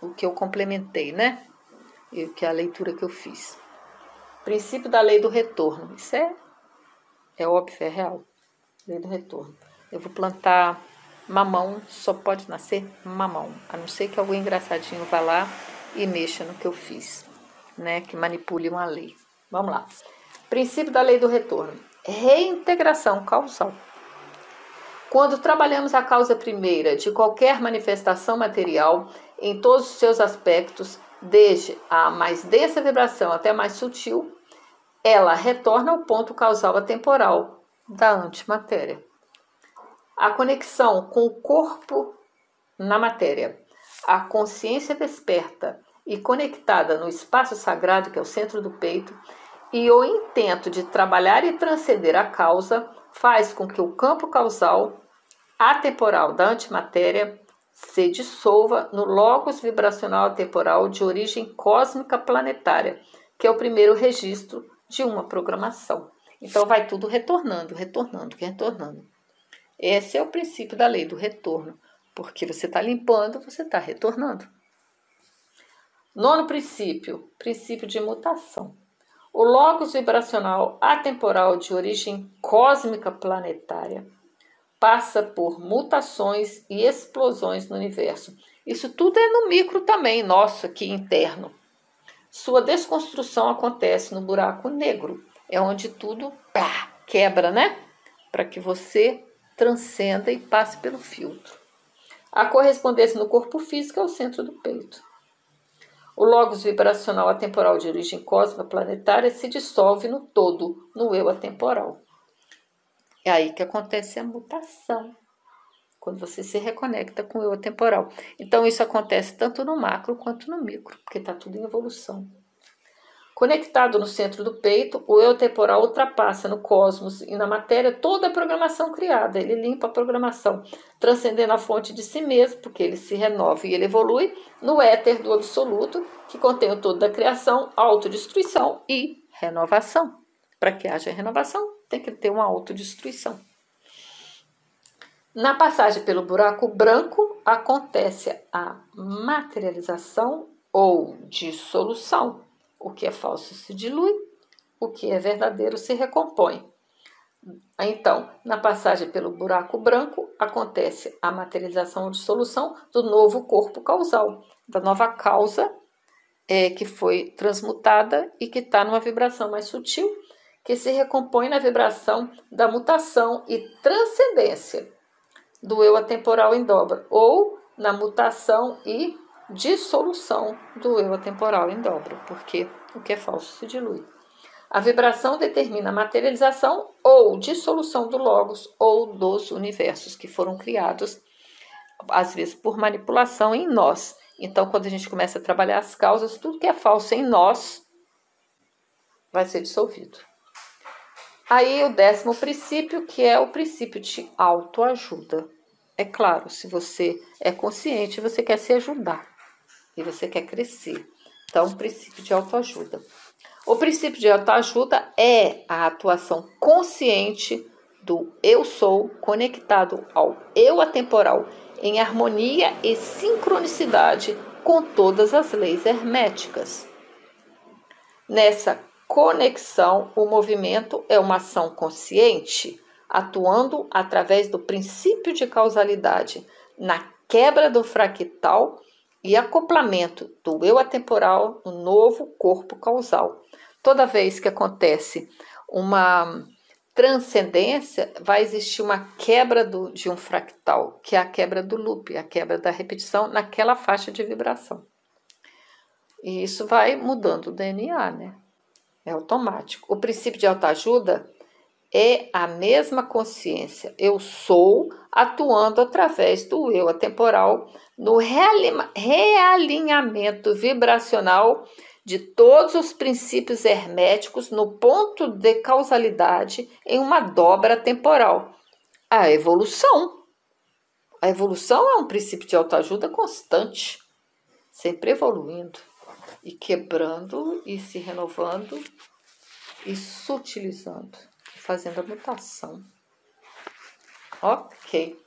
o que eu complementei, né? E que é a leitura que eu fiz. Princípio da lei do retorno. Isso é, é óbvio, é real lei do retorno. Eu vou plantar mamão, só pode nascer mamão, a não ser que algum engraçadinho vá lá e mexa no que eu fiz, né? Que manipule uma lei. Vamos lá. Princípio da lei do retorno: reintegração causal. Quando trabalhamos a causa primeira de qualquer manifestação material, em todos os seus aspectos, desde a mais densa vibração até a mais sutil, ela retorna ao ponto causal atemporal, da antimatéria. A conexão com o corpo na matéria, a consciência desperta e conectada no espaço sagrado, que é o centro do peito, e o intento de trabalhar e transcender a causa faz com que o campo causal atemporal da antimatéria se dissolva no logos vibracional atemporal de origem cósmica planetária, que é o primeiro registro de uma programação. Então vai tudo retornando, retornando, retornando. Esse é o princípio da lei do retorno, porque você está limpando, você está retornando. Nono princípio, princípio de mutação. O logos vibracional atemporal de origem cósmica planetária passa por mutações e explosões no universo. Isso tudo é no micro também, nosso aqui interno. Sua desconstrução acontece no buraco negro, é onde tudo pá, quebra, né? Para que você transcenda e passe pelo filtro. A correspondência no corpo físico é o centro do peito. O logos vibracional atemporal de origem cósmica planetária se dissolve no todo, no eu atemporal. É aí que acontece a mutação, quando você se reconecta com o eu atemporal. Então, isso acontece tanto no macro quanto no micro, porque está tudo em evolução. Conectado no centro do peito, o eu temporal ultrapassa no cosmos e na matéria toda a programação criada. Ele limpa a programação, transcendendo a fonte de si mesmo, porque ele se renova e ele evolui, no éter do absoluto, que contém o todo da criação, autodestruição e renovação. Para que haja renovação, tem que ter uma autodestruição. Na passagem pelo buraco branco, acontece a materialização ou dissolução o que é falso se dilui, o que é verdadeiro se recompõe. Então, na passagem pelo buraco branco, acontece a materialização ou dissolução do novo corpo causal, da nova causa é, que foi transmutada e que está numa vibração mais sutil, que se recompõe na vibração da mutação e transcendência do eu atemporal em dobra, ou na mutação e dissolução do eu atemporal em dobra, porque o que é falso se dilui. A vibração determina a materialização ou dissolução do logos ou dos universos que foram criados, às vezes por manipulação em nós. Então, quando a gente começa a trabalhar as causas, tudo que é falso em nós vai ser dissolvido. Aí, o décimo princípio, que é o princípio de autoajuda. É claro, se você é consciente, você quer se ajudar e você quer crescer. Então, o princípio de autoajuda. O princípio de autoajuda é a atuação consciente do eu sou conectado ao eu atemporal em harmonia e sincronicidade com todas as leis herméticas. Nessa conexão, o movimento é uma ação consciente, atuando através do princípio de causalidade na quebra do fractal e acoplamento do eu atemporal no novo corpo causal. Toda vez que acontece uma transcendência, vai existir uma quebra do, de um fractal, que é a quebra do loop, a quebra da repetição naquela faixa de vibração. E isso vai mudando o DNA, né? É automático. O princípio de autoajuda é a mesma consciência. Eu sou atuando através do eu atemporal no realinhamento vibracional de todos os princípios herméticos no ponto de causalidade em uma dobra temporal. A evolução. A evolução é um princípio de autoajuda constante, sempre evoluindo e quebrando e se renovando e sutilizando, fazendo a mutação. Ok.